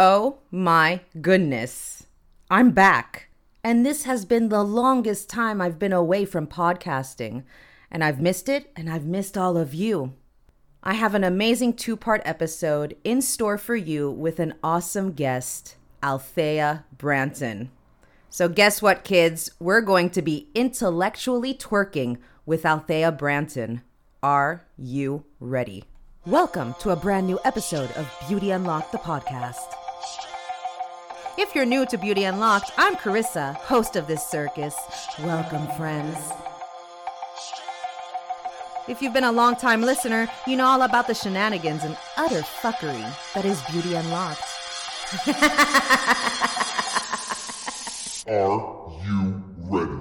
Oh my goodness. I'm back. And this has been the longest time I've been away from podcasting. And I've missed it, and I've missed all of you. I have an amazing two part episode in store for you with an awesome guest, Althea Branton. So, guess what, kids? We're going to be intellectually twerking with Althea Branton. Are you ready? Welcome to a brand new episode of Beauty Unlocked, the podcast. If you're new to Beauty Unlocked, I'm Carissa, host of this circus. Welcome, friends. If you've been a long time listener, you know all about the shenanigans and utter fuckery that is Beauty Unlocked. Are you ready?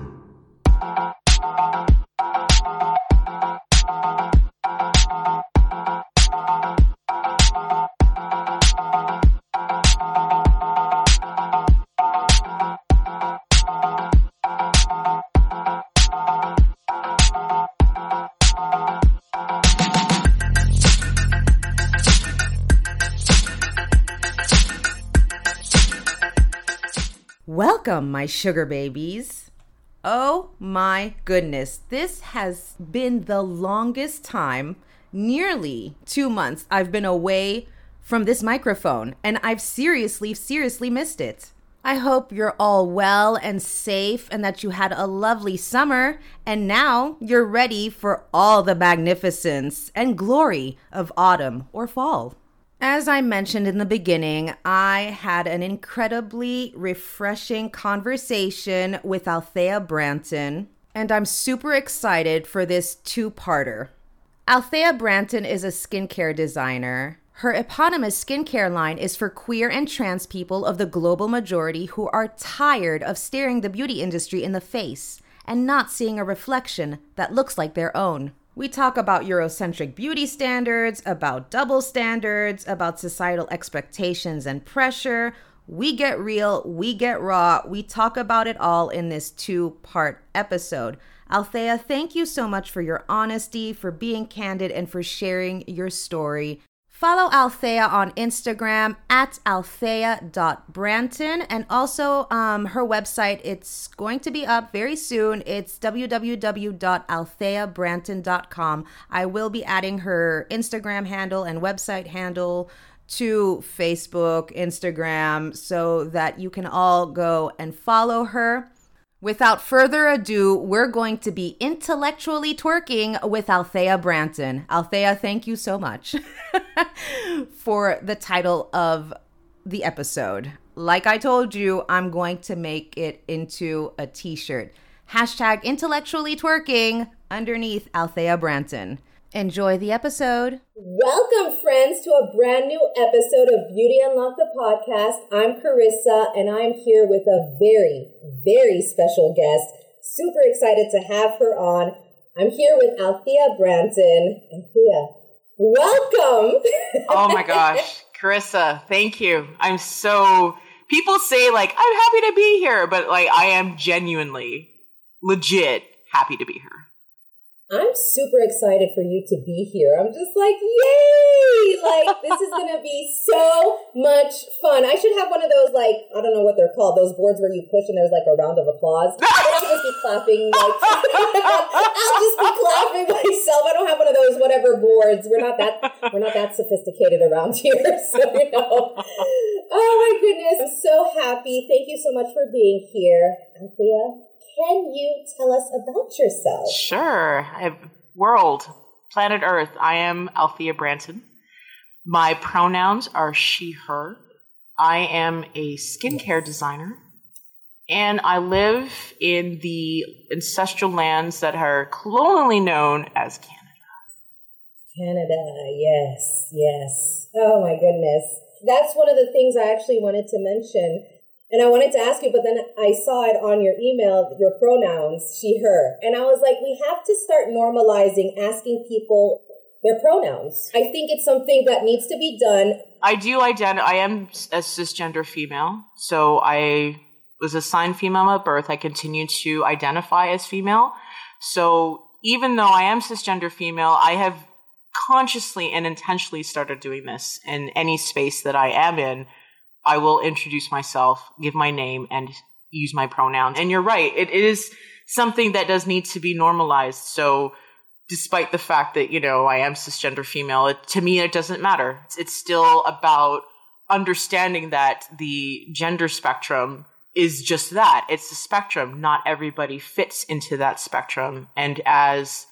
Welcome, my sugar babies. Oh my goodness, this has been the longest time, nearly two months, I've been away from this microphone, and I've seriously, seriously missed it. I hope you're all well and safe and that you had a lovely summer, and now you're ready for all the magnificence and glory of autumn or fall. As I mentioned in the beginning, I had an incredibly refreshing conversation with Althea Branton, and I'm super excited for this two parter. Althea Branton is a skincare designer. Her eponymous skincare line is for queer and trans people of the global majority who are tired of staring the beauty industry in the face and not seeing a reflection that looks like their own. We talk about Eurocentric beauty standards, about double standards, about societal expectations and pressure. We get real, we get raw, we talk about it all in this two part episode. Althea, thank you so much for your honesty, for being candid, and for sharing your story. Follow Althea on Instagram at althea.branton and also um, her website. It's going to be up very soon. It's www.altheabranton.com. I will be adding her Instagram handle and website handle to Facebook, Instagram, so that you can all go and follow her. Without further ado, we're going to be intellectually twerking with Althea Branton. Althea, thank you so much for the title of the episode. Like I told you, I'm going to make it into a t shirt. Hashtag intellectually twerking underneath Althea Branton. Enjoy the episode. Welcome, friends, to a brand new episode of Beauty Unlock the podcast. I'm Carissa, and I'm here with a very, very special guest. Super excited to have her on. I'm here with Althea Branton. Althea, welcome. oh my gosh, Carissa, thank you. I'm so. People say, like, I'm happy to be here, but, like, I am genuinely, legit happy to be here. I'm super excited for you to be here. I'm just like, yay! Like, this is gonna be so much fun. I should have one of those, like, I don't know what they're called, those boards where you push and there's like a round of applause. I'll just be clapping, like, I'll just be clapping myself. I don't have one of those whatever boards. We're not that, we're not that sophisticated around here, so, you know. Oh my goodness, I'm so happy. Thank you so much for being here, Althea can you tell us about yourself? Sure. World, planet Earth. I am Althea Branton. My pronouns are she, her. I am a skincare designer. And I live in the ancestral lands that are colonially known as Canada. Canada, yes, yes. Oh my goodness. That's one of the things I actually wanted to mention and I wanted to ask you, but then I saw it on your email, your pronouns, she, her. And I was like, we have to start normalizing asking people their pronouns. I think it's something that needs to be done. I do identify, I am a cisgender female. So I was assigned female at birth. I continue to identify as female. So even though I am cisgender female, I have consciously and intentionally started doing this in any space that I am in I will introduce myself, give my name, and use my pronouns. And you're right, it, it is something that does need to be normalized. So, despite the fact that, you know, I am cisgender female, it, to me, it doesn't matter. It's, it's still about understanding that the gender spectrum is just that it's a spectrum. Not everybody fits into that spectrum. And as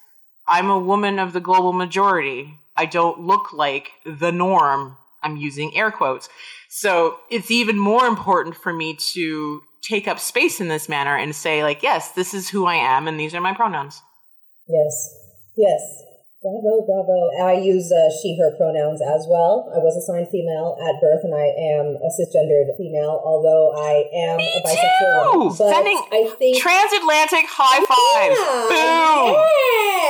I'm a woman of the global majority, I don't look like the norm. I'm using air quotes. So it's even more important for me to take up space in this manner and say, like, yes, this is who I am and these are my pronouns. Yes. Yes. Bravo, bravo. I use uh, she, her pronouns as well. I was assigned female at birth and I am a cisgendered female, although I am Me a bisexual too! woman. But Sending I think. transatlantic high fives. Yeah, Boom!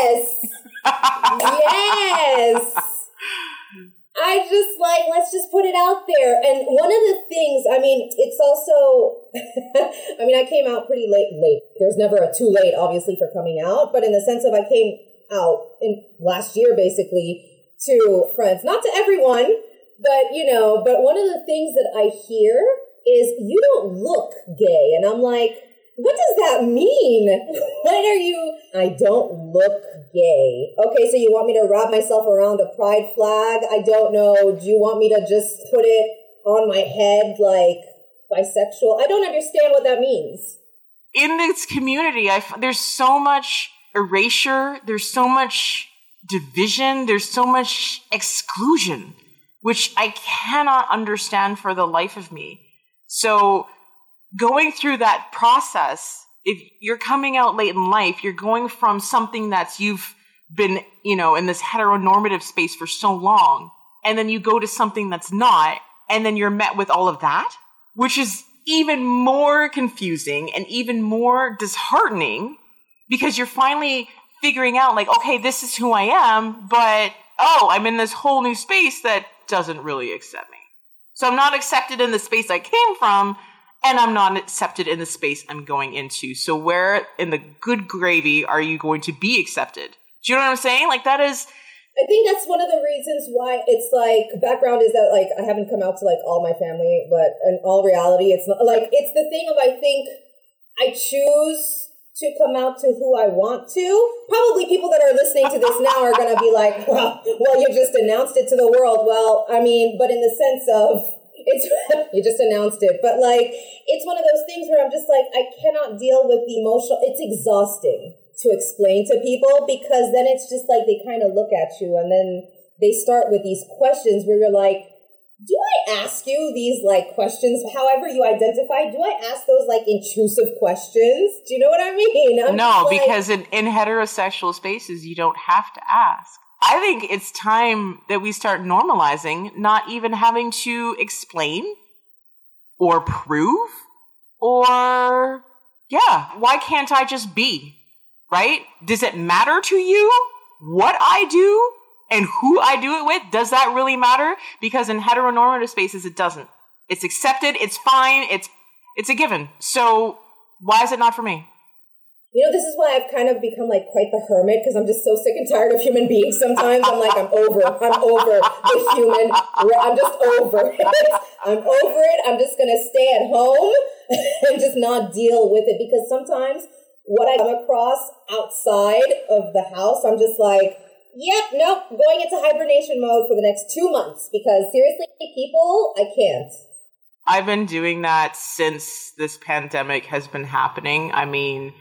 Yes. yes. I just like, let's just put it out there. And one of the things, I mean, it's also, I mean, I came out pretty late, late. There's never a too late, obviously, for coming out, but in the sense of I came out in last year, basically, to friends, not to everyone, but you know, but one of the things that I hear is you don't look gay. And I'm like, what does that mean? What are you? I don't look gay. Okay, so you want me to wrap myself around a pride flag? I don't know. Do you want me to just put it on my head like bisexual? I don't understand what that means. in this community, I there's so much erasure, there's so much division, there's so much exclusion, which I cannot understand for the life of me. So, going through that process, if you're coming out late in life, you're going from something that's you've been, you know, in this heteronormative space for so long, and then you go to something that's not, and then you're met with all of that, which is even more confusing and even more disheartening because you're finally figuring out like okay this is who i am but oh i'm in this whole new space that doesn't really accept me. So i'm not accepted in the space i came from and i'm not accepted in the space i'm going into so where in the good gravy are you going to be accepted do you know what i'm saying like that is I think that's one of the reasons why it's like background is that like I haven't come out to like all my family, but in all reality, it's not like it's the thing of I think I choose to come out to who I want to. Probably people that are listening to this now are gonna be like, well, well, you just announced it to the world. Well, I mean, but in the sense of it's you just announced it, but like it's one of those things where I'm just like I cannot deal with the emotional. It's exhausting to explain to people because then it's just like they kind of look at you and then they start with these questions where you're like, do I ask you these like questions, however you identify? Do I ask those like intrusive questions? Do you know what I mean? I'm no, like- because in, in heterosexual spaces, you don't have to ask. I think it's time that we start normalizing not even having to explain or prove or, yeah, why can't I just be? Right? Does it matter to you what I do and who I do it with? Does that really matter? Because in heteronormative spaces, it doesn't. It's accepted, it's fine, it's it's a given. So why is it not for me? You know, this is why I've kind of become like quite the hermit because I'm just so sick and tired of human beings. Sometimes I'm like, I'm over. I'm over the human. I'm just over it. I'm over it. I'm just going to stay at home and just not deal with it because sometimes what I come across outside of the house, I'm just like, yep, nope, going into hibernation mode for the next two months because seriously, people, I can't. I've been doing that since this pandemic has been happening. I mean,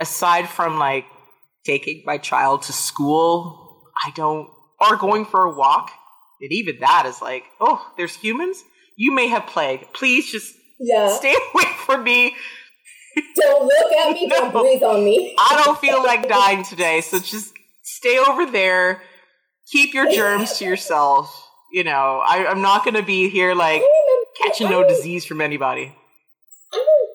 aside from like taking my child to school, I don't, or going for a walk, and even that is like, oh, there's humans? You may have plague. Please just Yeah. stay away from me. Don't look at me. Don't No. breathe on me. I don't feel like dying today, so just stay over there. Keep your germs to yourself. You know, I, I'm not going to be here like catching no disease from anybody. I don't.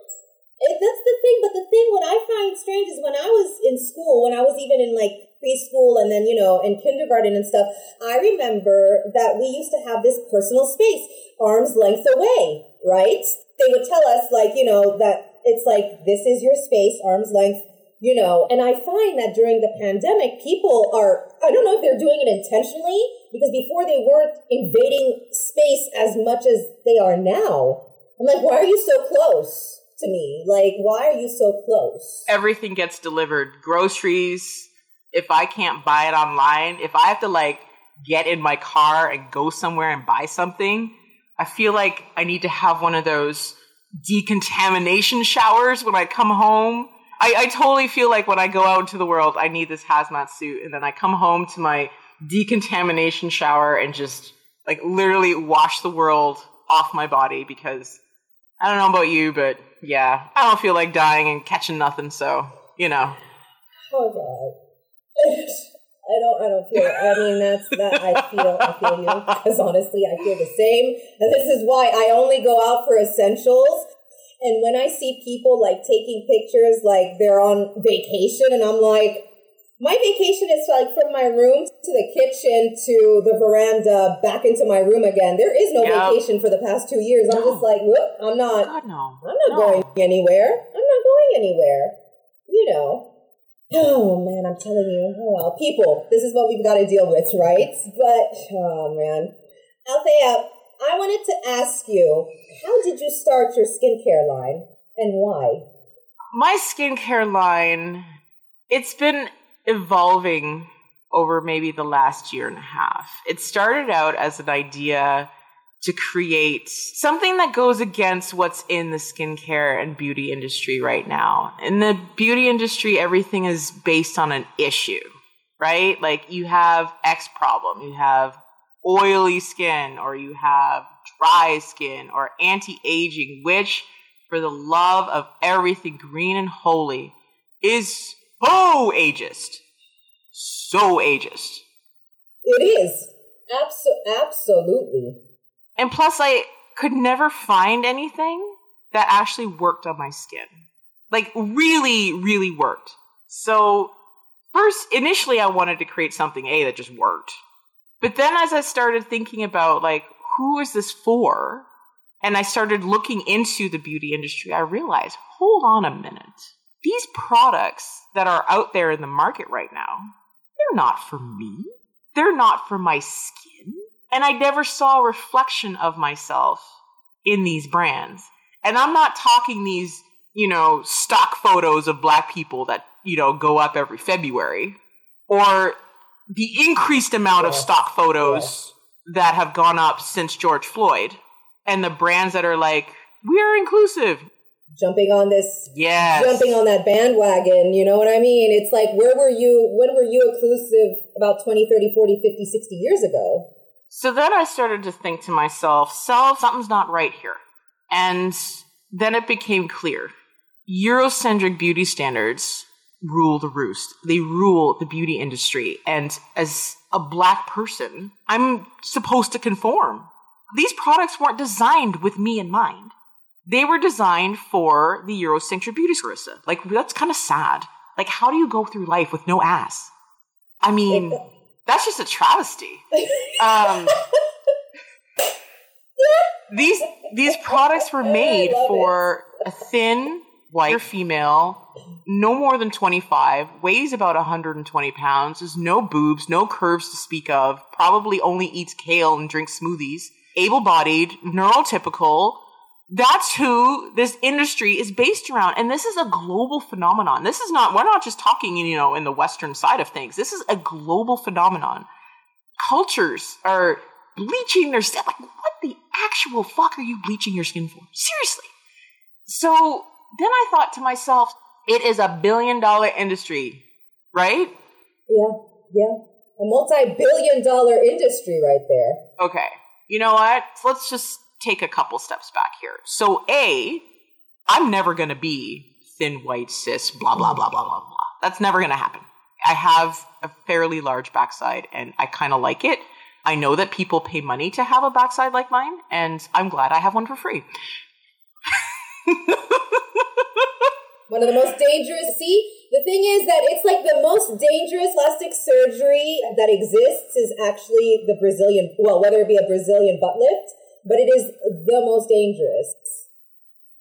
It, that's the thing, but the thing what I find strange is when I was in school, when I was even in like preschool and then you know in kindergarten and stuff. I remember that we used to have this personal space, arm's length away, right? They would tell us like you know that it's like this is your space, arm's length. you know, and I find that during the pandemic, people are, I don't know if they're doing it intentionally because before they weren't invading space as much as they are now. I'm like, why are you so close to me? Like, why are you so close? Everything gets delivered. Groceries. If I can't buy it online, if I have to like get in my car and go somewhere and buy something, I feel like I need to have one of those decontamination showers when I come home. I, I totally feel like when I go out into the world, I need this hazmat suit, and then I come home to my decontamination shower and just like literally wash the world off my body because I don't know about you, but yeah, I don't feel like dying and catching nothing, so you know. Oh god. I don't I don't feel I mean that's that I feel I feel you because honestly I feel the same. And this is why I only go out for essentials. And when I see people like taking pictures like they're on vacation and I'm like my vacation is like from my room to the kitchen to the veranda back into my room again. There is no Yep. vacation for the past two years. I'm just like, I'm not God no. I'm not No. going anywhere. I'm not going anywhere. You know. Oh man, I'm telling you. Oh well, people, this is what we've got to deal with, right? But oh man, Althea, I wanted to ask you, how did you start your skincare line and why? my skincare line it's been evolving over maybe the last year and a half. It started out as an idea to create something that goes against what's in the skincare and beauty industry right now. In the beauty industry everything is based on an issue right? Like you have x problem. You have oily skin or you have dry skin or anti-aging which for the love of everything green and holy is so ageist. So ageist. It is Abso- absolutely. And plus, I could never find anything that actually worked on my skin. Like, really, really worked. So, first, initially, I wanted to create something, A, that just worked. But then, as I started thinking about, like, who is this for? And I started looking into the beauty industry, I realized, hold on a minute. These products that are out there in the market right now, they're not for me. They're not for my skin. And I never saw a reflection of myself in these brands. And I'm not talking these, you know, stock photos of black people that, you know, go up every February or the increased amount of stock photos that have gone up since George Floyd and the brands that are like, we're inclusive. Jumping on this Yes. jumping on that bandwagon, you know what I mean? It's like, where were you, when were you inclusive about 20, 30, 40, 50, 60 years ago? So then I started to think to myself, so something's not right here. And then it became clear. Eurocentric beauty standards rule the roost. They rule the beauty industry. And as a black person, I'm supposed to conform. These products weren't designed with me in mind. They were designed for the Eurocentric beauty Carissa. Like, that's kind of sad. Like, how do you go through life with no ass? I mean, that's just a travesty. Um, these these products were made for a thin white female, no more than 25, weighs about 120 pounds, has no boobs, no curves to speak of, probably only eats kale and drinks smoothies, able-bodied, neurotypical. That's who this industry is based around. And this is a global phenomenon. This is not, we're not just talking, you know, in the Western side of things. This is a global phenomenon cultures are bleaching their skin. Like, what the actual fuck are you bleaching your skin for? Seriously. So then I thought to myself, it is a billion dollar industry, right? Yeah, yeah. A multi billion dollar industry right there. Okay. You know what? Let's just take a couple steps back here. So, A, I'm never going to be thin, white, cis, blah, blah, blah, blah, blah, blah. That's never going to happen. I have a fairly large backside and I kind of like it. I know that people pay money to have a backside like mine, and I'm glad I have one for free. One of the most dangerous. See, the thing is that it's like the most dangerous plastic surgery that exists is actually the Brazilian, well, whether it be a Brazilian butt lift, but it is the most dangerous,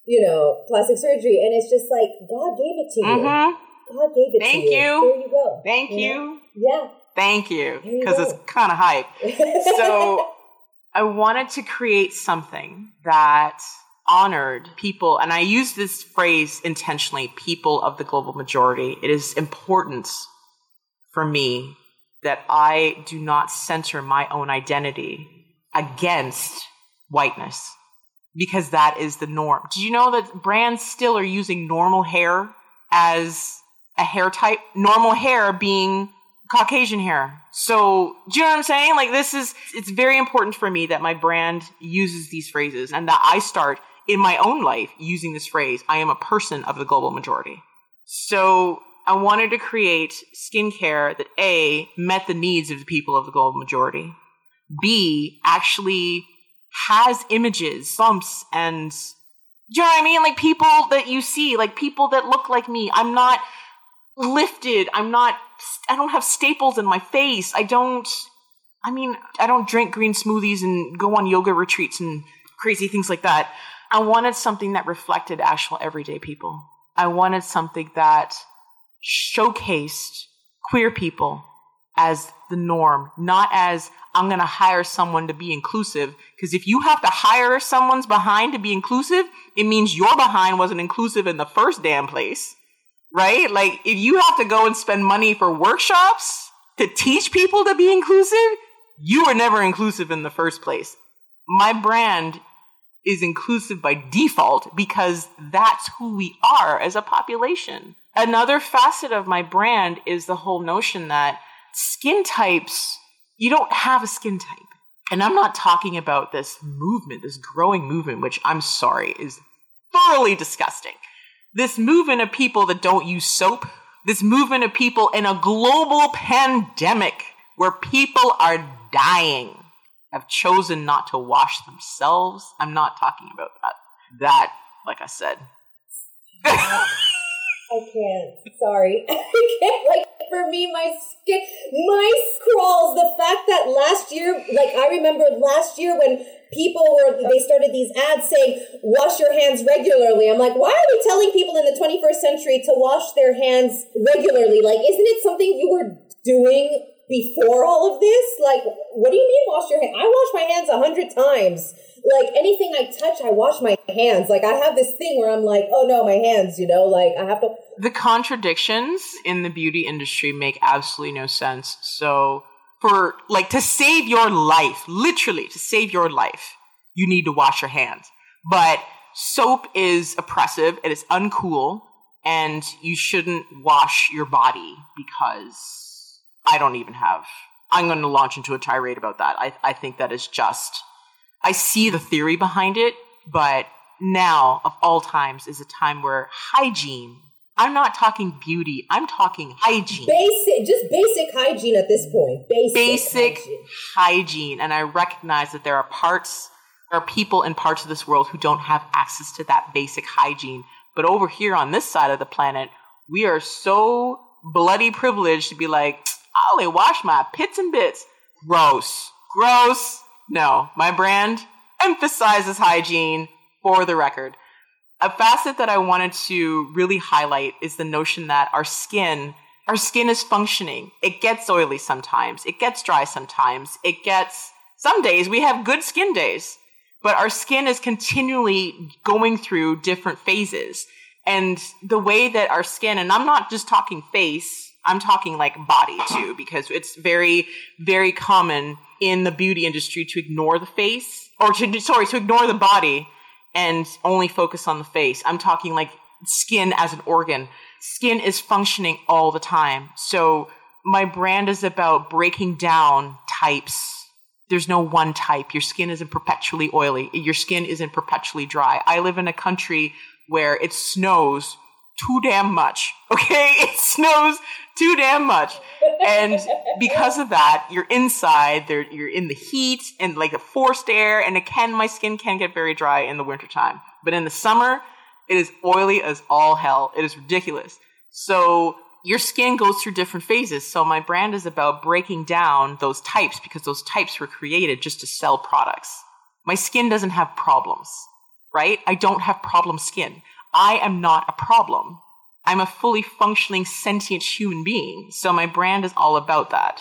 you know, plastic surgery. And it's just like, God gave it to you. Mm-hmm. God gave it Thank to you. you. There you go. Thank know? you. Yeah. Thank you. Because it's kind of hype. So I wanted to create something that honored people, and I use this phrase intentionally people of the global majority. It is important for me that I do not center my own identity against whiteness because that is the norm. Do you know that brands still are using normal hair as a hair type? Normal hair being Caucasian hair. So, do you know what I'm saying? Like, this is, it's very important for me that my brand uses these phrases and that I start in my own life using this phrase. I am a person of the global majority. So, I wanted to create skincare that A, met the needs of the people of the global majority, B, actually has images, bumps, and do you know what I mean? Like people that you see, like people that look like me. I'm not lifted. I'm not, I don't have staples in my face. I don't, I mean, I don't drink green smoothies and go on yoga retreats and crazy things like that. I wanted something that reflected actual everyday people. I wanted something that showcased queer people as the norm, not as I'm going to hire someone to be inclusive. Because if you have to hire someone's behind to be inclusive, it means your behind wasn't inclusive in the first damn place, right? Like if you have to go and spend money for workshops to teach people to be inclusive, you were never inclusive in the first place. My brand is inclusive by default because that's who we are as a population. Another facet of my brand is the whole notion that skin types, you don't have a skin type. And I'm not talking about this movement, this growing movement, which I'm sorry is thoroughly disgusting. This movement of people that don't use soap, this movement of people in a global pandemic where people are dying have chosen not to wash themselves. I'm not talking about that. That, like I said, I can't. Sorry. I can't. Like, for me, my skin, my crawls, the fact that last year, like, I remember last year when people were, they started these ads saying, wash your hands regularly. I'm like, why are we telling people in the 21st century to wash their hands regularly? Like, isn't it something you were doing before all of this? Like, what do you mean wash your hands? I wash my hands a hundred times. Like anything I touch, I wash my hands. Like I have this thing where I'm like, oh no, my hands, you know, like I have to. the contradictions in the beauty industry make absolutely no sense. So, for like to save your life, literally to save your life, you need to wash your hands. But soap is oppressive, it is uncool, and you shouldn't wash your body because I don't even have. I'm going to launch into a tirade about that. I, I think that is just. I see the theory behind it, but now, of all times, is a time where hygiene. I'm not talking beauty. I'm talking hygiene. Basic, just basic hygiene at this point. Basic. Basic hygiene. hygiene. And I recognize that there are parts, there are people in parts of this world who don't have access to that basic hygiene. But over here on this side of the planet, we are so bloody privileged to be like, I only wash my pits and bits. Gross. Gross. No, my brand emphasizes hygiene for the record. A facet that I wanted to really highlight is the notion that our skin, our skin is functioning. It gets oily sometimes. It gets dry sometimes. It gets, some days we have good skin days, but our skin is continually going through different phases. And the way that our skin, and I'm not just talking face, I'm talking like body too, because it's very, very common in the beauty industry to ignore the face, or to, sorry, to ignore the body and only focus on the face. I'm talking like skin as an organ. Skin is functioning all the time. So my brand is about breaking down types. There's no one type. Your skin isn't perpetually oily. Your skin isn't perpetually dry. I live in a country where it snows too damn much. Okay? It snows too damn much. And because of that, you're inside, you're in the heat and like a forced air, and it can, my skin can get very dry in the wintertime. But in the summer, it is oily as all hell. It is ridiculous. So your skin goes through different phases. So my brand is about breaking down those types because those types were created just to sell products. My skin doesn't have problems, right? I don't have problem skin. I am not a problem. I'm a fully functioning sentient human being. So my brand is all about that.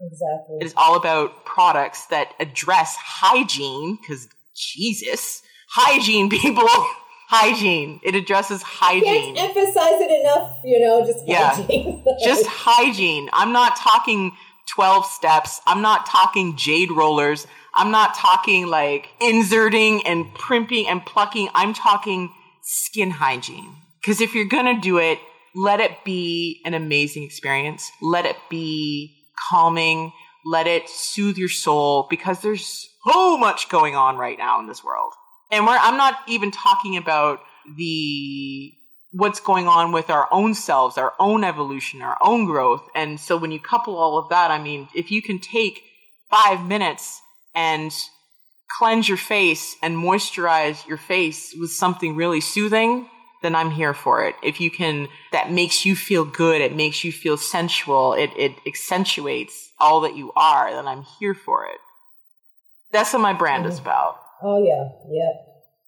Exactly. It is all about products that address hygiene, because Jesus, hygiene, people, hygiene. It addresses hygiene. Can't emphasize it enough, you know, just Yeah. hygiene. Just hygiene. I'm not talking 12 steps. I'm not talking jade rollers. I'm not talking like inserting and primping and plucking. I'm talking skin hygiene. Because if you're going to do it, let it be an amazing experience. Let it be calming. Let it soothe your soul because there's so much going on right now in this world. And I'm not even talking about the what's going on with our own selves, our own evolution, our own growth. And so when you couple all of that, I mean, if you can take five minutes and cleanse your face and moisturize your face with something really soothing, then I'm here for it. If you can, that makes you feel good, it makes you feel sensual, it, it accentuates all that you are, then I'm here for it. That's what my brand is mm-hmm. about. oh yeah, yeah.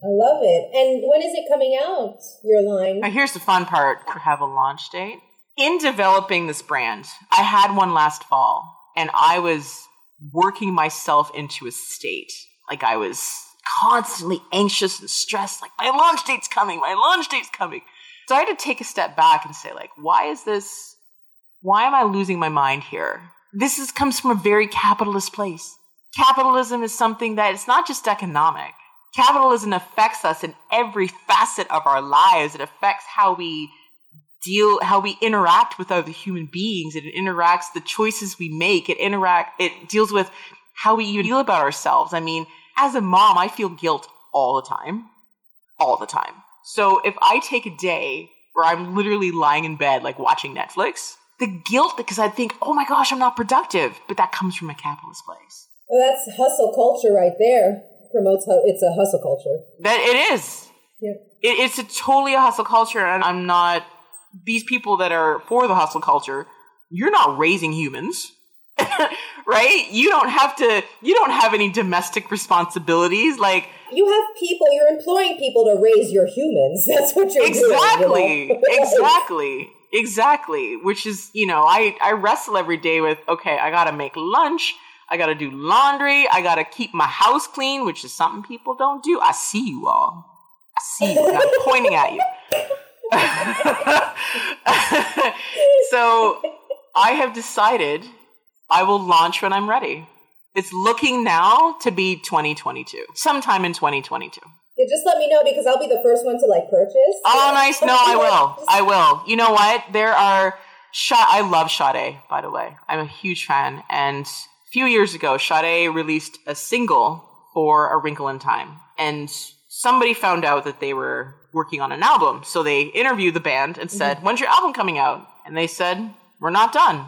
I love it. And when is it coming out? Your line? Now, here's the fun part I have a launch date. In developing this brand, I had one last fall and I was working myself into a state. Like I was constantly anxious and stressed, like my launch date's coming, my launch date's coming. So I had to take a step back and say, like, why is this, why am I losing my mind here? This is, comes from a very capitalist place. Capitalism is something that it's not just economic capitalism affects us in every facet of our lives. It affects how we deal, how we interact with other human beings. It interacts the choices we make. It interact, it deals with how we even feel about ourselves. I mean, as a mom, I feel guilt all the time, all the time. So if I take a day where I'm literally lying in bed, like watching Netflix, the guilt because I think, oh my gosh, I'm not productive, but that comes from a capitalist place. Well, that's hustle culture right there. Promotes. It's a hustle culture. That it is. Yeah. It, it's a totally a hustle culture, and I'm not. These people that are for the hustle culture, you're not raising humans, right? You don't have to. You don't have any domestic responsibilities. Like You have people. You're employing people to raise your humans. That's what you're exactly, doing. you know? exactly, exactly. Which is, you know, I I wrestle every day with. Okay, I got to make lunch. I got to do laundry. I got to keep my house clean, which is something people don't do. I see you all. I see you. I'm pointing at you. so I have decided I will launch when I'm ready. It's looking now to be 2022, sometime in 2022. Yeah, just let me know because I'll be the first one to like purchase. Oh, nice. No, I will. I will. You know what? There are shot. I love Sade. By the way, I'm a huge fan. And a few years ago, Sade released a single for A Wrinkle in Time, and somebody found out that they were working on an album. So they interviewed the band and said, mm-hmm. "When's your album coming out?" And they said, "We're not done,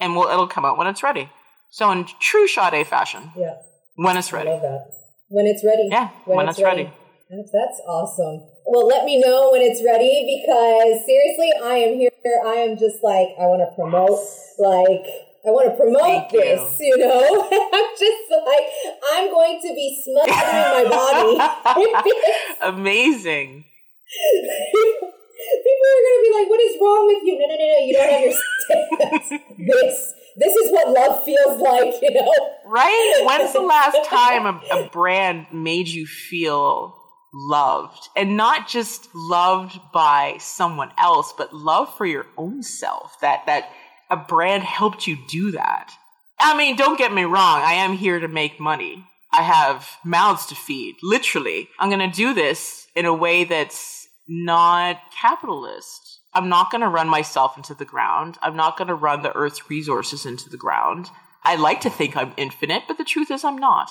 and we'll, it'll come out when it's ready." So in true Sade fashion, Yeah, when it's ready. I love that. When it's ready. Yeah, when it's ready. That's, that's awesome. Well, let me know when it's ready because seriously, I am here. I am just like, I want to promote, like, I want to promote Thank you. this, you, know? I'm just like, I'm going to be smothering my body. Amazing. People are going to be like, what is wrong with you? No, no, no, no, you don't understand. This, this is what love feels like, you know? Right? When's the last time a, a brand made you feel loved? And not just loved by someone else, but love for your own self. That that a brand helped you do that. I mean, don't get me wrong, I am here to make money. I have mouths to feed, literally. I'm gonna do this in a way that's not capitalist. I'm not gonna run myself into the ground. I'm not gonna run the earth's resources into the ground. I like to think I'm infinite, but the truth is I'm not.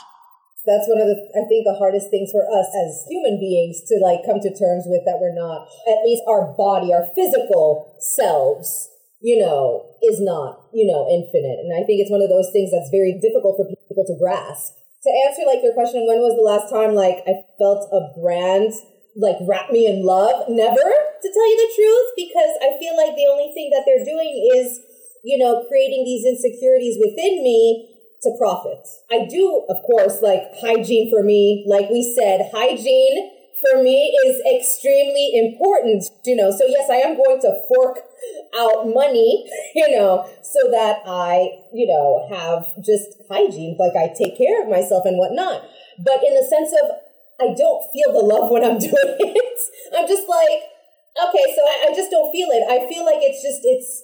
That's one of the, I think, the hardest things for us as human beings to like come to terms with that we're not, at least our body, our physical selves, you know, is not, you know, infinite. And I think it's one of those things that's very difficult for people to grasp. To answer like your question, when was the last time like I felt a brand like wrap me in love? Never, to tell you the truth, because I feel like the only thing that they're doing is, you know, creating these insecurities within me to profit. I do, of course, like hygiene for me, like we said, hygiene for me is extremely important, you know. So yes, I am going to fork out money, you know, so that I, you know, have just hygiene, like I take care of myself and whatnot. But in the sense of, I don't feel the love when I'm doing it. I'm just like, okay, so I, I just don't feel it. I feel like it's just, it's,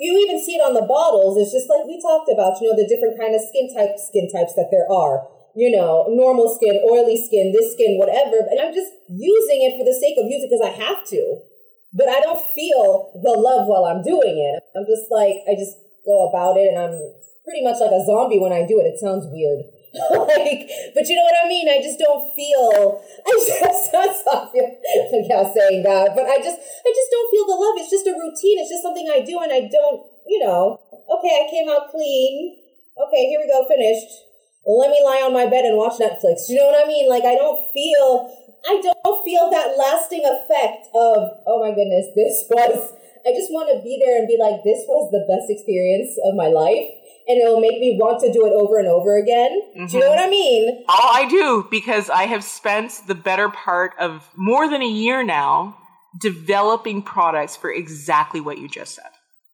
you even see it on the bottles. It's just like we talked about, you know, the different kind of skin types, skin types that there are. You know, normal skin, oily skin, this skin, whatever. And I'm just using it for the sake of using because I have to. But I don't feel the love while I'm doing it. I'm just like, I just go about it and I'm pretty much like a zombie when I do it. It sounds weird. like, but you know what I mean? I just don't feel, I just, I'm sorry, yeah, saying that, but I just, I just don't feel the love. It's just a routine. It's just something I do and I don't, you know, okay, I came out clean. Okay, here we go, finished. Let me lie on my bed and watch Netflix. You know what I mean? Like, I don't feel, I don't feel that lasting effect of, oh my goodness, this was, I just want to be there and be like, this was the best experience of my life and it'll make me want to do it over and over again. Mm-hmm. Do you know what I mean? Oh, I do because I have spent the better part of more than a year now developing products for exactly what you just said.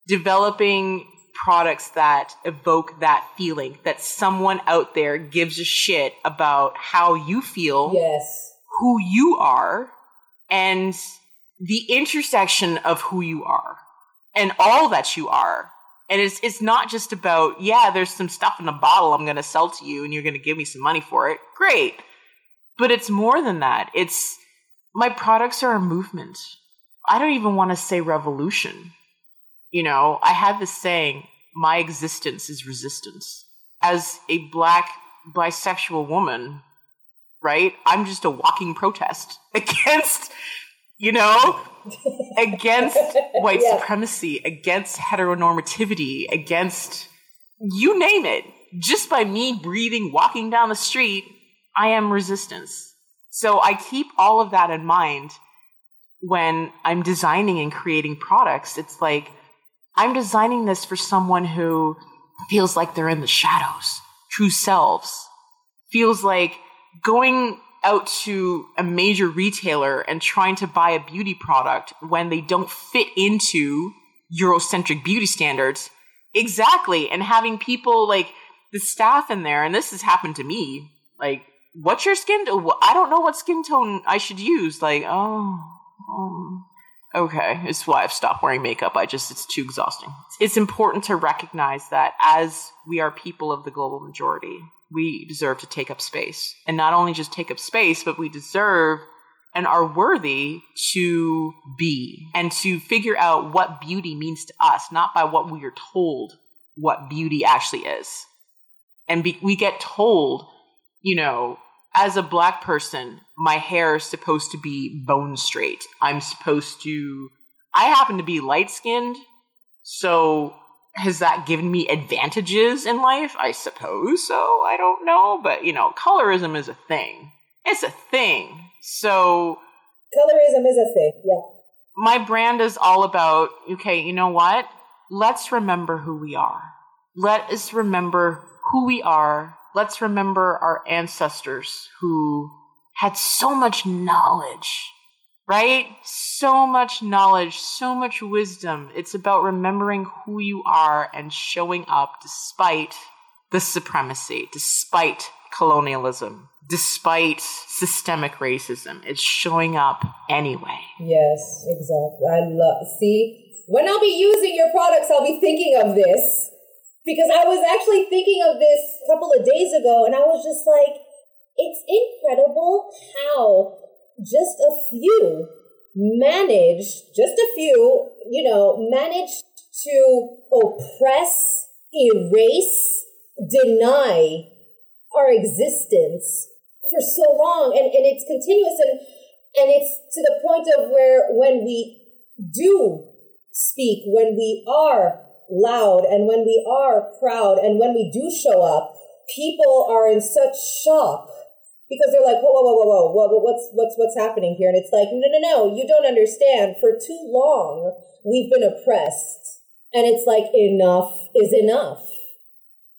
Developing products that evoke that feeling that someone out there gives a shit about how you feel. Yes. Who you are and the intersection of who you are and all that you are and it's it's not just about, yeah, there's some stuff in a bottle I'm going to sell to you and you're going to give me some money for it. Great. But it's more than that. It's my products are a movement. I don't even want to say revolution. You know, I had this saying, my existence is resistance. As a black bisexual woman, right? I'm just a walking protest against, you know, against white yeah. supremacy, against heteronormativity, against you name it. Just by me breathing, walking down the street, I am resistance. So I keep all of that in mind when I'm designing and creating products. It's like I'm designing this for someone who feels like they're in the shadows, true selves, feels like going out to a major retailer and trying to buy a beauty product when they don't fit into Eurocentric beauty standards. Exactly. And having people like the staff in there, and this has happened to me, like, what's your skin? I don't know what skin tone I should use. Like, oh, oh okay. It's why I've stopped wearing makeup. I just, it's too exhausting. It's important to recognize that as we are people of the global majority, we deserve to take up space. And not only just take up space, but we deserve and are worthy to be and to figure out what beauty means to us, not by what we are told what beauty actually is. And be, we get told, you know, as a black person, my hair is supposed to be bone straight. I'm supposed to, I happen to be light skinned. So has that given me advantages in life? I suppose so. I don't know. But, you know, colorism is a thing. It's a thing. So. Colorism is a thing, yeah. My brand is all about, okay, you know what? Let's remember who we are. Let us remember who we are. Let's remember our ancestors who had so much knowledge right? So much knowledge, so much wisdom. It's about remembering who you are and showing up despite the supremacy, despite colonialism, despite systemic racism. It's showing up anyway. Yes, exactly. I love, see, when I'll be using your products, I'll be thinking of this because I was actually thinking of this a couple of days ago and I was just like, it's incredible how just a few managed, just a few, you know, managed to oppress, erase, deny our existence for so long. And, and it's continuous and, and it's to the point of where when we do speak, when we are loud and when we are proud and when we do show up, people are in such shock because they're like, whoa, whoa, whoa, whoa, whoa, whoa, what's what's what's happening here? And it's like, no, no, no, you don't understand. For too long, we've been oppressed, and it's like enough is enough.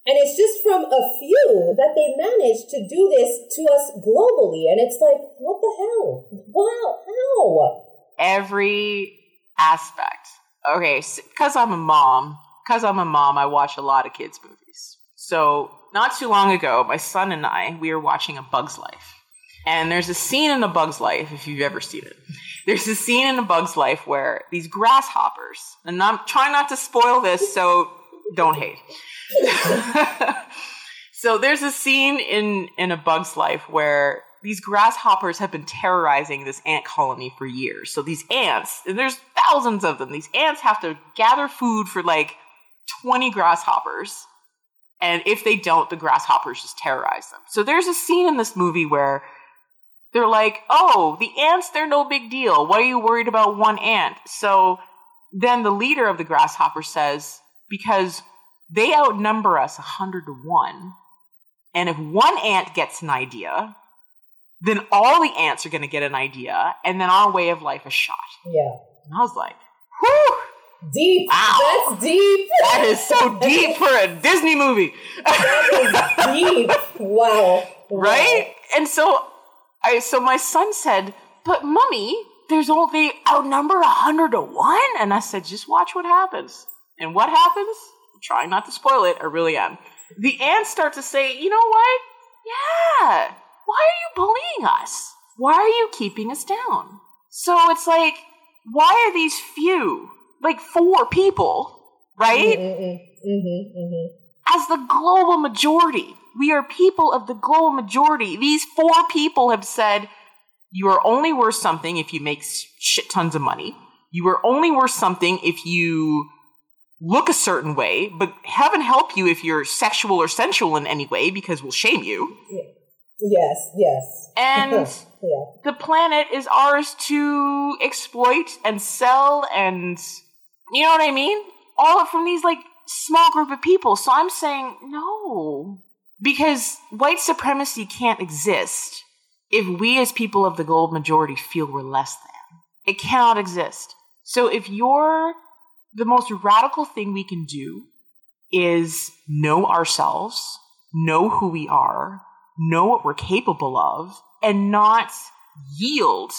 And it's just from a few that they managed to do this to us globally. And it's like, what the hell? Wow, how? Every aspect. Okay, because I'm a mom, because I'm a mom, I watch a lot of kids' movies. So, not too long ago, my son and I, we were watching A Bug's Life. And there's a scene in A Bug's Life, if you've ever seen it. There's a scene in A Bug's Life where these grasshoppers, and I'm trying not to spoil this, so don't hate. so there's a scene in in A Bug's Life where these grasshoppers have been terrorizing this ant colony for years. So these ants, and there's thousands of them, these ants have to gather food for like 20 grasshoppers. And if they don't, the grasshoppers just terrorize them. So there's a scene in this movie where they're like, oh, the ants, they're no big deal. Why are you worried about one ant? So then the leader of the grasshopper says, because they outnumber us 100 to 1. And if one ant gets an idea, then all the ants are going to get an idea, and then our way of life is shot. Yeah. And I was like, whew. Deep. Wow. That's deep. That is so deep for a Disney movie. that is deep. Wow. Right? And so I so my son said, "But mummy, there's only outnumber a hundred to one." And I said, "Just watch what happens." And what happens? I'm trying not to spoil it. I really am. The ants start to say, "You know what? Yeah. Why are you bullying us? Why are you keeping us down?" So it's like, why are these few, like four people, right? Mm-hmm, mm-hmm, mm-hmm. As the global majority, we are people of the global majority. These four people have said, you are only worth something if you make shit tons of money. You are only worth something if you look a certain way, but heaven help you if you're sexual or sensual in any way because we'll shame you. Yes, yes. And yeah. the planet is ours to exploit and sell and you know what I mean? All from these like small group of people. So I'm saying no. Because white supremacy can't exist if we as people of the gold majority feel we're less than. It cannot exist. So if you're the most radical thing we can do is know ourselves, know who we are, know what we're capable of, and not yield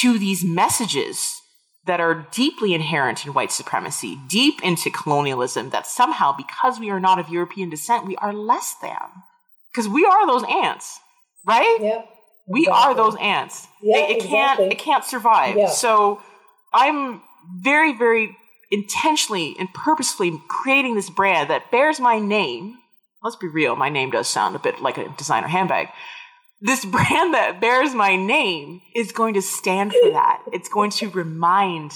to these messages that are deeply inherent in white supremacy, deep into colonialism, that somehow, because we are not of European descent, we are less than. Because we are those ants, right? We are those ants. Yeah, it, it can't it can't survive. Yeah. So I'm very, very intentionally and purposefully creating this brand that bears my name. Let's be real, my name does sound a bit like a designer handbag. This brand that bears my name is going to stand for that. It's going to remind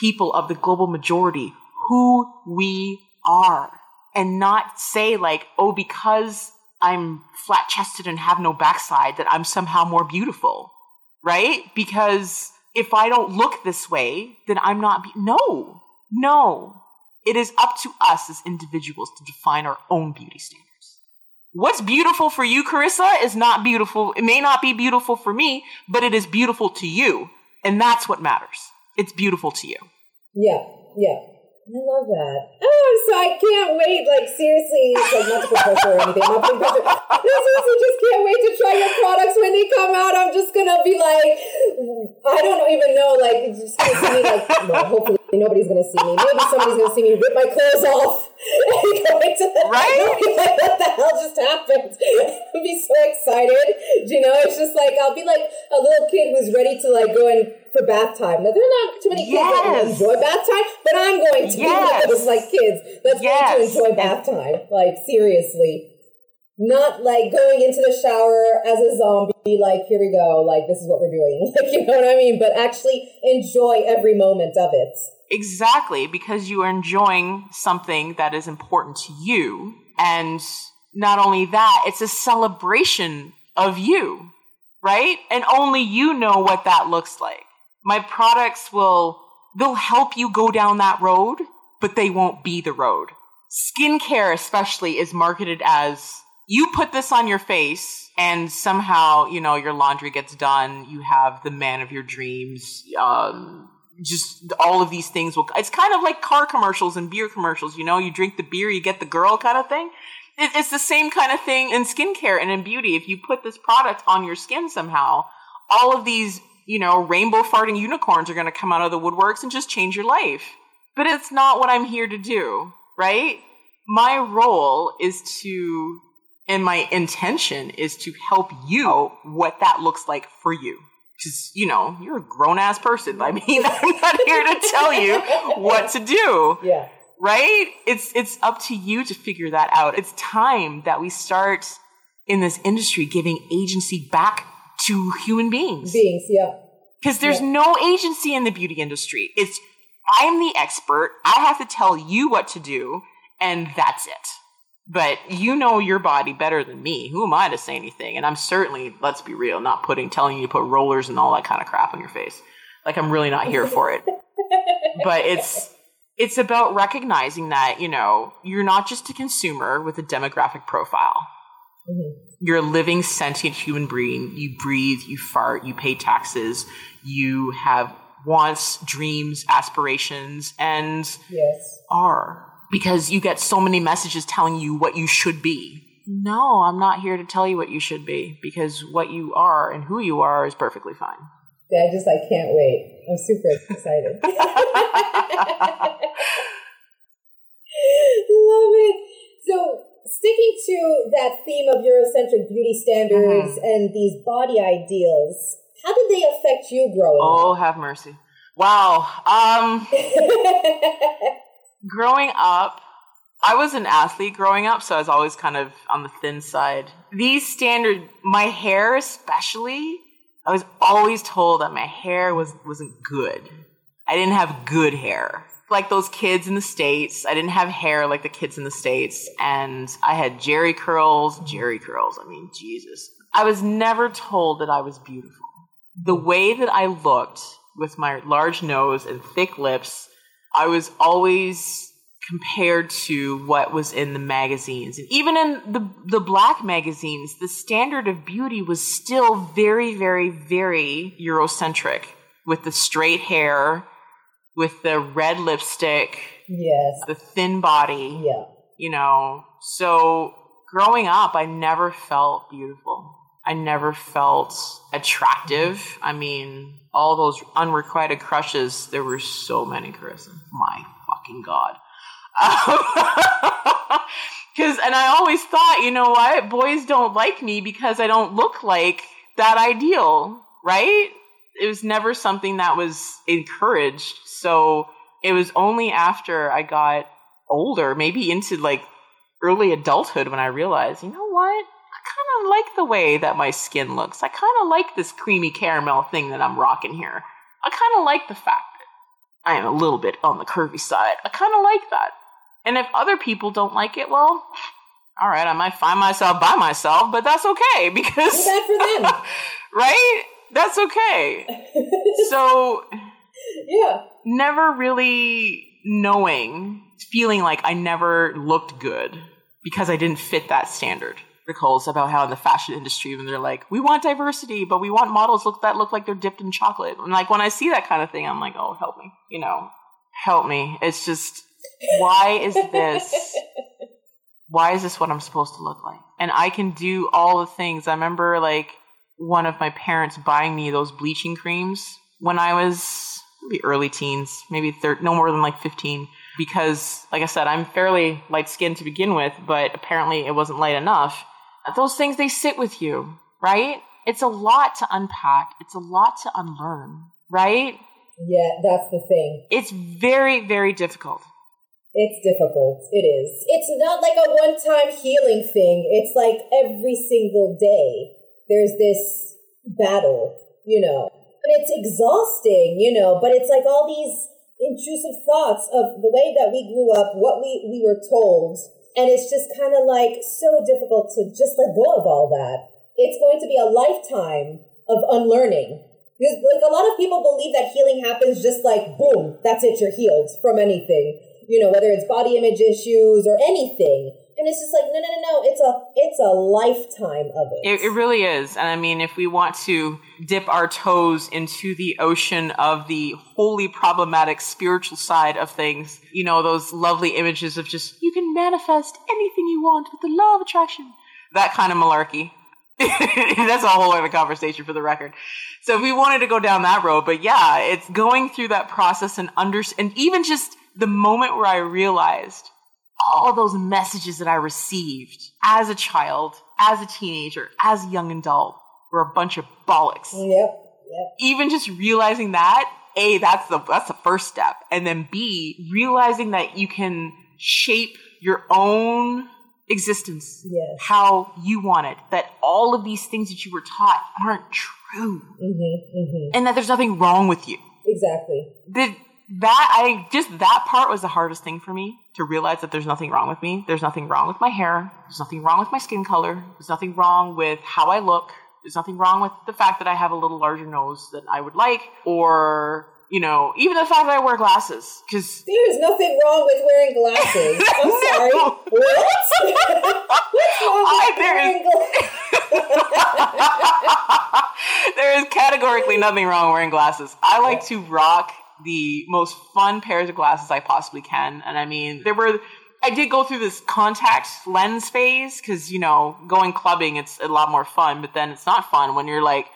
people of the global majority who we are and not say like, oh, because I'm flat chested and have no backside that I'm somehow more beautiful, right? Because if I don't look this way, then I'm not, be- no, no. It is up to us as individuals to define our own beauty standards. What's beautiful for you, Carissa, is not beautiful. It may not be beautiful for me, but it is beautiful to you. And that's what matters. It's beautiful to you. Yeah, yeah. I love that. Oh, so I can't wait. Like seriously, like not to put pressure or anything. I'm not putting pressure. I seriously just can't wait to try your products when they come out. I'm just gonna be like, I don't even know. Like, just gonna see me like. Well, hopefully nobody's gonna see me. Maybe somebody's gonna see me rip my clothes off and go into the Right? Like, what the hell just happened? I'll be so excited. You know, it's just like I'll be like a little kid who's ready to like go in for bath time. Now there are not too many kids that enjoy bath time, but I'm going to be one of those like kids that's going to enjoy bath time. Like seriously. Not like going into the shower as a zombie, like, here we go, like, this is what we're doing. Like, you know what I mean? But actually enjoy every moment of it. Exactly, because you are enjoying something that is important to you. And not only that, it's a celebration of you, right? And only you know what that looks like. My products will, they'll help you go down that road, but they won't be the road. Skincare, especially, is marketed as you put this on your face and somehow, you know, your laundry gets done. You have the man of your dreams. Um, just all of these things will, it's kind of like car commercials and beer commercials. You know, you drink the beer, you get the girl kind of thing. It, it's the same kind of thing in skincare and in beauty. If you put this product on your skin somehow, all of these, you know, rainbow farting unicorns are going to come out of the woodworks and just change your life. But it's not what I'm here to do, right? My role is to, and my intention is to help you know what that looks like for you. Because, you know, you're a grown ass person. I mean, I'm not here to tell you what to do Yeah. right? It's it's up to you to figure that out. It's time that we start in this industry giving agency back to human beings. Beings, yeah. Because there's Yeah. no agency in the beauty industry. It's I'm the expert. I have to tell you what to do, and that's it. But you know your body better than me. Who am I to say anything? And I'm certainly, let's be real, not putting telling you to put rollers and all that kind of crap on your face. Like I'm really not here for it. but it's it's about recognizing that, you know, you're not just a consumer with a demographic profile. Mhm. You're a living sentient human being. You breathe, you fart, you pay taxes, you have wants, dreams, aspirations, and Yes. are because you get so many messages telling you what you should be. No, I'm not here to tell you what you should be because what you are and who you are is perfectly fine. I just, I can't wait. I'm super excited. Love it. So, sticking to that theme of Eurocentric beauty standards Mm-hmm. and these body ideals, how did they affect you growing Oh, have mercy. Wow. Um up? growing up, I was an athlete growing up, so I was always kind of on the thin side. These standard, my hair especially, I was always told that my hair was wasn't good. I didn't have good hair. Like those kids in the States, I didn't have hair like the kids in the States. And I had Jheri curls, Jheri curls. I mean, Jesus. I was never told that I was beautiful. The way that I looked with my large nose and thick lips, I was always compared to what was in the magazines. And even in the, the black magazines, the standard of beauty was still very, very, very Eurocentric with the straight hair, with the red lipstick, yes. the thin body Yeah. you know so growing up i never felt beautiful i never felt attractive i mean all those unrequited crushes there were so many carissa my fucking god. Because and i always thought you know what? Boys don't like me because i don't look like that ideal right? It was never something that was encouraged. So it was only after i got older, maybe into like early adulthood when I realized, you know what? I kind of like the way that my skin looks. I kind of like this creamy caramel thing that I'm rocking here. I kind of like the fact that I am a little bit on the curvy side. I kind of like that. And if other people don't like it, well, all right, I might find myself by myself, but that's okay because Too bad for them. right? That's okay. So yeah. never really knowing, feeling like I never looked good because I didn't fit that standard. Articles about how in the fashion industry, when they're like, we want diversity, but we want models look that look like they're dipped in chocolate. And like when I see that kind of thing, I'm like, oh, help me, you know, help me. It's just, why is this? Why is this what I'm supposed to look like? And I can do all the things. I remember like one of my parents buying me those bleaching creams when I was maybe early teens, maybe thir- no more than like 15. Because, like I said, I'm fairly light skinned to begin with, but apparently it wasn't light enough. Those things, they sit with you, right? It's a lot to unpack, it's a lot to unlearn, right? Yeah, that's the thing. It's very, very difficult. It's difficult. It is. It's not like a one time healing thing. It's like every single day there's this battle, you know. And it's exhausting, you know, but it's like all these intrusive thoughts of the way that we grew up, what we, we were told. And it's just kind of like so difficult to just let go of all that. It's going to be a lifetime of unlearning. Because like a lot of people believe that healing happens just like boom, that's it, you're healed from anything. You know, whether it's body image issues or anything. And it's just like, no, no, no, no. It's a it's a lifetime of it. It, it really is. And I mean, if we want to dip our toes into the ocean of the wholly problematic spiritual side of things, you know, those lovely images of just, you can manifest anything you want with the law of attraction. That kind of malarkey. That's a whole other conversation for the record. So if we wanted to go down that road, but yeah, it's going through that process and under, and even just the moment where I realized all those messages that I received as a child, as a teenager, as a young adult were a bunch of bollocks. Yep. Yep. Even just realizing that, A, that's the that's the first step. And then B, realizing that you can shape your own existence Yes. how you want it. That all of these things that you were taught aren't true. Mm-hmm. Mm-hmm. And that there's nothing wrong with you. Exactly. The, that I just that part was the hardest thing for me to realize that there's nothing wrong with me. There's nothing wrong with my hair. There's nothing wrong with my skin color. There's nothing wrong with how I look. There's nothing wrong with the fact that I have a little larger nose than I would like, or you know, even the fact that I wear glasses. Because There's nothing wrong with wearing glasses. I'm sorry. What? What's wrong I- with there wearing glasses? there is categorically nothing wrong wearing glasses. I like to rock the most fun pairs of glasses I possibly can. And I mean, there were, I did go through this contact lens phase because, you know, going clubbing, it's a lot more fun, but then it's not fun when you're like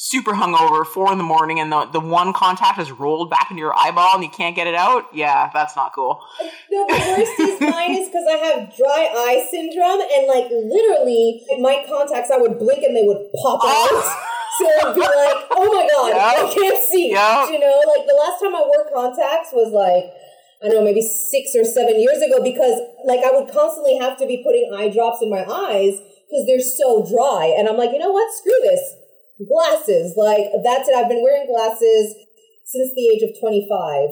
super hungover, four in the morning, and the, the one contact is rolled back into your eyeball and you can't get it out. Yeah, that's not cool. No, the worst is mine is because I have dry eye syndrome, and like literally, my contacts, I would blink and they would pop out. Oh! So it'd be like, oh my god, Yeah. I can't see. Yeah. You know, like the last time I wore contacts was like, I don't know, maybe six or seven years ago because like I would constantly have to be putting eye drops in my eyes because they're so dry. And I'm like, you know what? Screw this. Glasses. Like, that's it. I've been wearing glasses since the age of 25.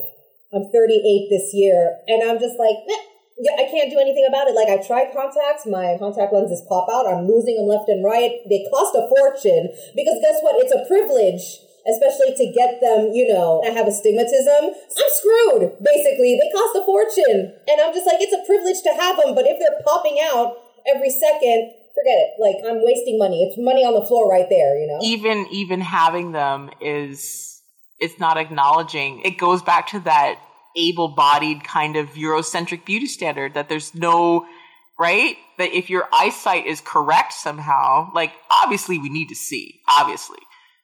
I'm 38 this year. And I'm just like, "Meh, yeah, I can't do anything about it. Like, I tried contacts. My contact lenses pop out. I'm losing them left and right. They cost a fortune because guess what? It's a privilege especially to get them, you know, I have astigmatism. I'm screwed, basically. They cost a fortune. And I'm just like, it's a privilege to have them, but if they're popping out every second, forget it. Like, I'm wasting money. It's money on the floor right there, you know? even even having them is it's not acknowledging it goes back to that able-bodied kind of eurocentric beauty standard that there's no right? That if your eyesight is correct somehow like obviously we need to see obviously.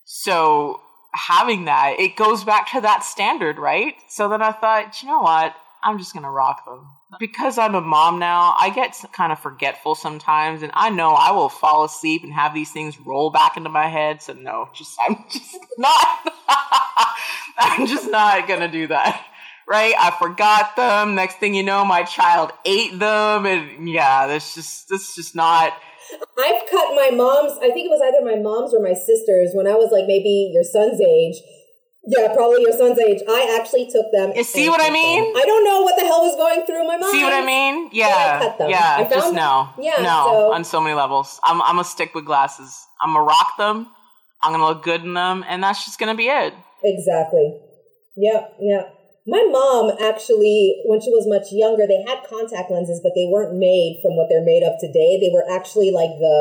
So having that it goes back to that standard right? So then i thought you know what? I'm just gonna rock them. Because i'm a mom now i get kind of forgetful sometimes and i know i will fall asleep and have these things roll back into my head so no just i'm just not i'm just not gonna do that right i forgot them next thing you know my child ate them and yeah that's just that's just not I've cut my mom's, I think it was either my mom's or my sister's when I was like maybe your son's age. Yeah, probably your son's age. I actually took them. You see what I mean? them. I don't know what the hell was going through my mind. See what I mean? Yeah, I Yeah, cut them. yeah. I just found- no, yeah, no. so- on so many levels, I'm I'm gonna stick with glasses. I'm gonna rock them. I'm gonna look good in them, and that's just gonna be it. Exactly. Yep. yeah. My mom actually, when she was much younger, they had contact lenses, but they weren't made from what they're made of today. They were actually like the,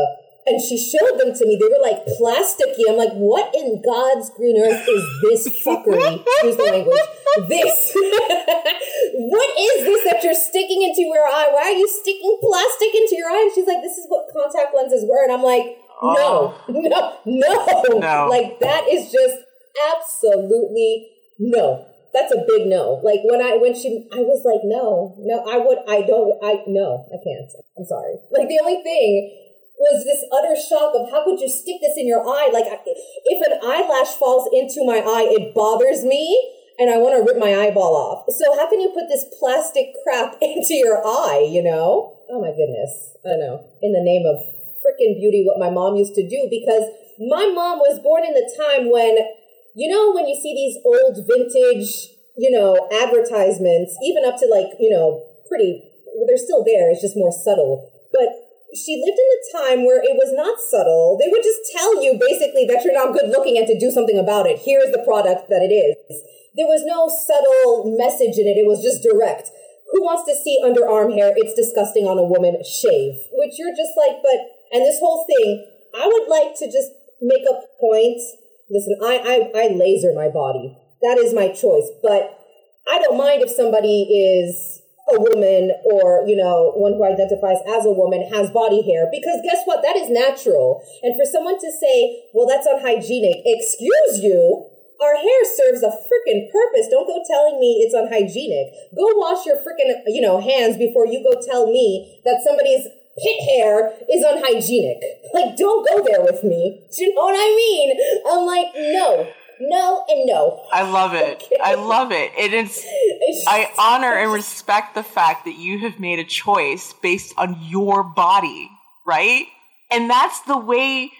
and she showed them to me. They were like plasticky. I'm like, what in God's green earth is this fuckery? Excuse the language. This. what is this that you're sticking into your eye? Why are you sticking plastic into your eye? And she's like, this is what contact lenses were. And I'm like, no, oh. no, no. No. Like that is just absolutely no. That's a big no. Like when I when she I was like no no I would I don't I no I can't I'm sorry. Like the only thing was this utter shock of how could you stick this in your eye? Like if an eyelash falls into my eye, it bothers me. And I want to rip my eyeball off. So how can you put this plastic crap into your eye, you know? Oh my goodness. I don't know. In the name of freaking beauty, what my mom used to do, because my mom was born in the time when, you know, when you see these old vintage, you know, advertisements, even up to like, you know, pretty, they're still there, it's just more subtle. But she lived in a time where it was not subtle. They would just tell you basically that you're not good looking and to do something about it. Here's the product that it is. There was no subtle message in it. It was just direct. Who wants to see underarm hair? It's disgusting on a woman. Shave. Which you're just like, but, and this whole thing, I would like to just make a point. Listen, I, I, I laser my body. That is my choice. But I don't mind if somebody is a woman or, you know, one who identifies as a woman has body hair because guess what? That is natural. And for someone to say, well, that's unhygienic, excuse you, our hair serves a freaking purpose. Don't go telling me it's unhygienic. Go wash your freaking, you know, hands before you go tell me that somebody's pit hair is unhygienic. Like, don't go there with me. Do you know what I mean? I'm like, no, no, and no. I love it. Okay. I love it. It is. I honor and respect the fact that you have made a choice based on your body, right? And that's the way.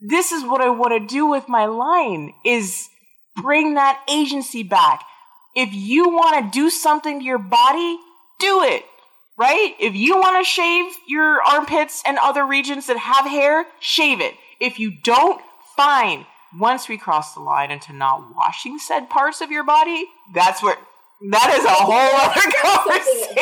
This is what I want to do with my line: is bring that agency back. If you want to do something to your body, do it. Right? If you want to shave your armpits and other regions that have hair, shave it. If you don't, fine once we cross the line into not washing said parts of your body, that's where that is a whole other conversation.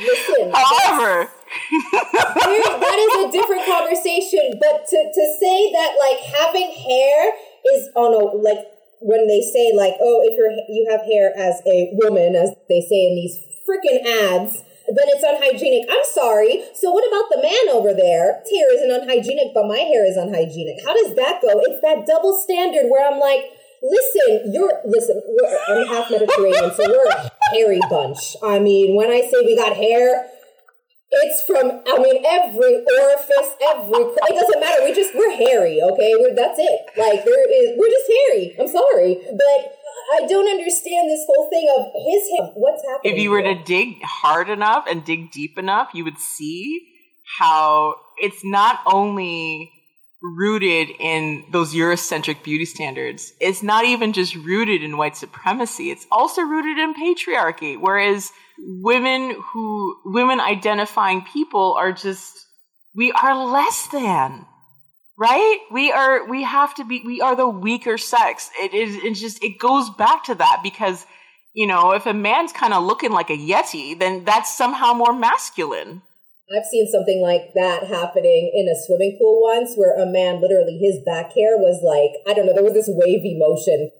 Listen, However, that is a different conversation. But to, to say that like having hair is on a like when they say like oh if you're you have hair as a woman as they say in these freaking ads then it's unhygienic. I'm sorry. So what about the man over there? His hair isn't unhygienic, but my hair is unhygienic. How does that go? It's that double standard where I'm like, listen, you're listen. I'm half Mediterranean, so we're a hairy bunch. I mean, when I say we got hair, it's from I mean every orifice, every it doesn't matter. We just we're hairy, okay? We're, that's it. Like there is, we're just hairy. I'm sorry, but I don't understand this whole thing of his him. What's happening? If you were to dig hard enough and dig deep enough, you would see how it's not only rooted in those Eurocentric beauty standards. It's not even just rooted in white supremacy. It's also rooted in patriarchy. Whereas women who, women identifying people are just, we are less than right we are we have to be we are the weaker sex it is it's just it goes back to that because you know if a man's kind of looking like a yeti then that's somehow more masculine i've seen something like that happening in a swimming pool once where a man literally his back hair was like i don't know there was this wavy motion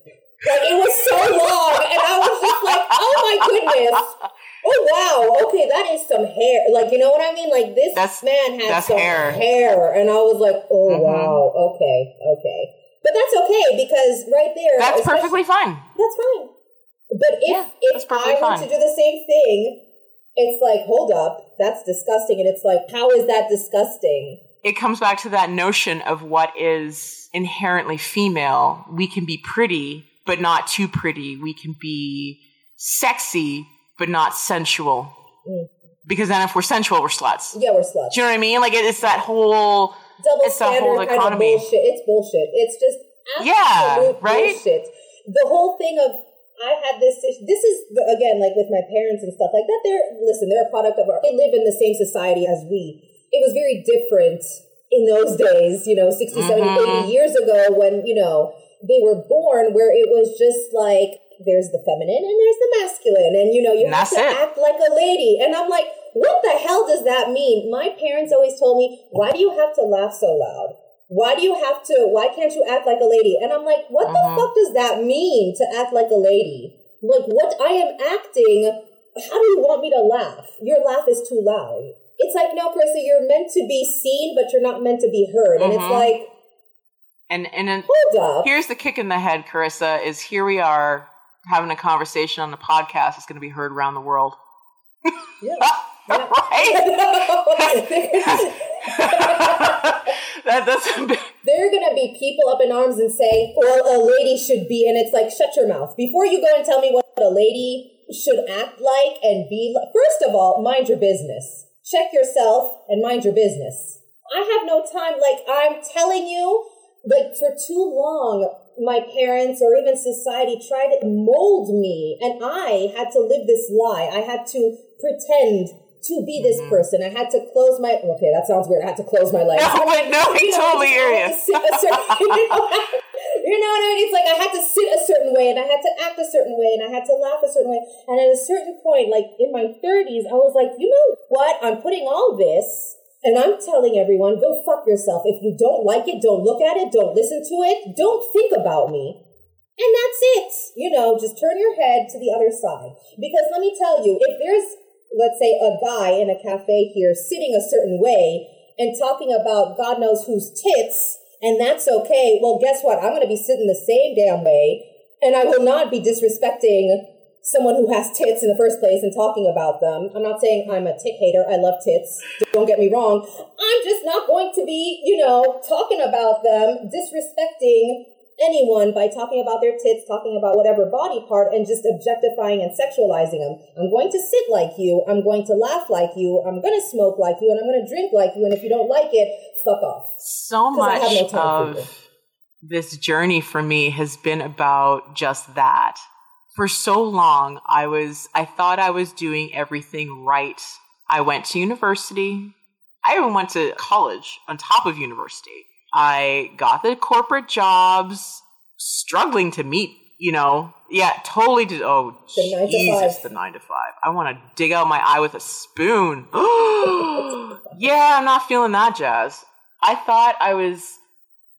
like it was so long and i was just like oh my goodness oh wow, okay, that is some hair. Like you know what I mean? Like this that's, man has some hair. hair, and I was like, oh mm-hmm. wow, okay, okay. But that's okay because right there, that's perfectly fine. That's fine. But if yeah, if I were to do the same thing, it's like, hold up, that's disgusting, and it's like, how is that disgusting? It comes back to that notion of what is inherently female. We can be pretty, but not too pretty. We can be sexy, but not sensual. Mm. Because then if we're sensual, we're sluts. Yeah, we're sluts. Do you know what I mean? Like it's that whole double it's standard whole kind of bullshit. It's bullshit. It's just yeah, right. Bullshit. The whole thing of I had this. This is again like with my parents and stuff like that. They're listen. They're a product of our. They live in the same society as we. It was very different in those days. You know, 60, mm-hmm. 70, 80 years ago when you know they were born, where it was just like there's the feminine and there's the masculine and you know you have to it. act like a lady and i'm like what the hell does that mean my parents always told me why do you have to laugh so loud why do you have to why can't you act like a lady and i'm like what the uh-huh. fuck does that mean to act like a lady like what i am acting how do you want me to laugh your laugh is too loud it's like no Carissa, you're meant to be seen but you're not meant to be heard and uh-huh. it's like and and then, here's the kick in the head, Carissa, is here we are having a conversation on the podcast that's going to be heard around the world. Yeah. yeah. right? that, that's there are to be people up in arms and say, well, a lady should be, and it's like, shut your mouth. Before you go and tell me what a lady should act like and be like, first of all, mind your business. Check yourself and mind your business. I have no time. Like, I'm telling you, like, for too long, my parents or even society tried to mold me and I had to live this lie. I had to pretend to be this mm-hmm. person. I had to close my okay, that sounds weird. I had to close my legs. No, but no, I totally hear you. you know what I mean? It's like I had to sit a certain way and I had to act a certain way and I had to laugh a certain way. And at a certain point, like in my 30s, I was like, you know what? I'm putting all this and I'm telling everyone, go fuck yourself. If you don't like it, don't look at it, don't listen to it, don't think about me. And that's it. You know, just turn your head to the other side. Because let me tell you, if there's let's say, a guy in a cafe here sitting a certain way and talking about God knows whose tits, and that's okay. Well, guess what? I'm going to be sitting the same damn way, and I will not be disrespecting someone who has tits in the first place and talking about them. I'm not saying I'm a tit hater. I love tits. Don't get me wrong. I'm just not going to be, you know, talking about them, disrespecting anyone by talking about their tits, talking about whatever body part, and just objectifying and sexualizing them. I'm going to sit like you. I'm going to laugh like you. I'm going to smoke like you, and I'm going to drink like you. And if you don't like it, fuck off. So no much you. of this journey for me has been about just that. For so long, I was, I thought I was doing everything right. I went to university. I even went to college on top of university. I got the corporate jobs, struggling to meet, you know, yeah, totally did. Oh, The Jesus, the nine to five. I want to dig out my eye with a spoon. yeah, I'm not feeling that jazz. I thought I was.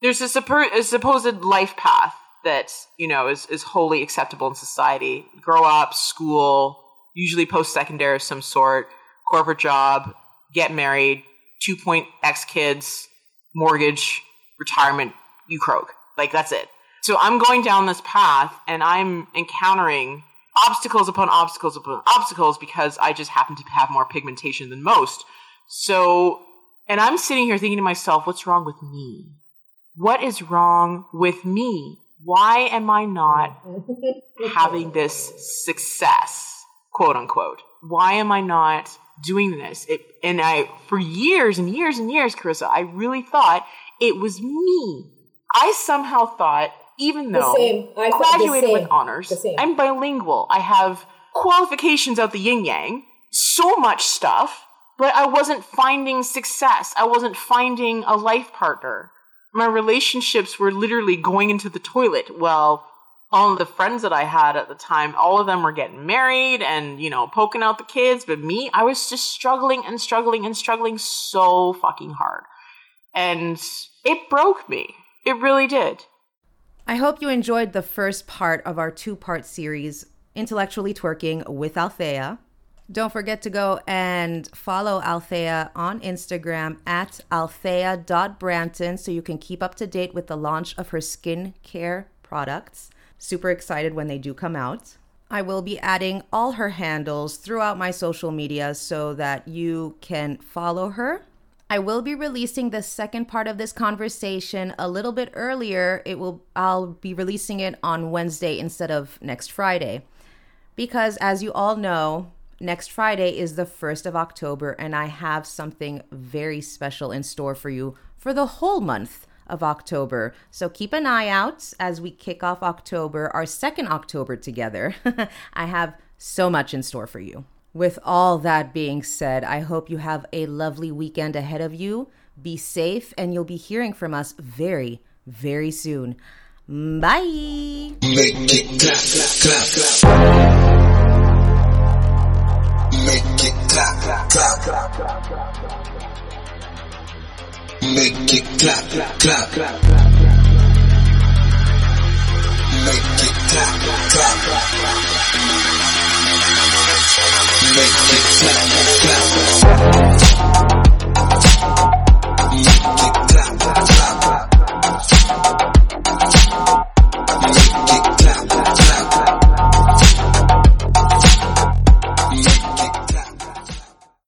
There's a, suppo- a supposed life path that you know is is wholly acceptable in society. Grow up, school, usually post secondary of some sort, corporate job, get married, two point X kids, mortgage, retirement. You croak. Like that's it. So I'm going down this path and I'm encountering obstacles upon obstacles upon obstacles because I just happen to have more pigmentation than most. So, and I'm sitting here thinking to myself, what's wrong with me? What is wrong with me? Why am I not having this success, quote unquote? Why am I not doing this? It, and I, for years and years and years, Carissa, I really thought it was me. I somehow thought, even though. I graduated with honors, I'm bilingual. I have qualifications out the yin yang, so much stuff, but I wasn't finding success. I wasn't finding a life partner. My relationships were literally going into the toilet. Well, all the friends that I had at the time, all of them were getting married and, you know, poking out the kids. But me, I was just struggling and struggling and struggling so fucking hard. And it broke me. It really did. I hope you enjoyed the first part of our two part series, Intellectually Twerking with Althea. Don't forget to go and follow Althea on Instagram at althea.branton so you can keep up to date with the launch of her skincare products. Super excited when they do come out. I will be adding all her handles throughout my social media so that you can follow her. I will be releasing the second part of this conversation a little bit earlier. It will I'll be releasing it on Wednesday instead of next Friday. Because as you all know, next Friday is the 1st of October and I have something very special in store for you for the whole month of October. So keep an eye out as we kick off October, our second October together. I have so much in store for you. With all that being said, I hope you have a lovely weekend ahead of you. Be safe, and you'll be hearing from us very, very soon. Bye. Make it clap, clap, clap. Make it clap, clap. Make it clap, clap. Make it clap, clap make it clap, clap.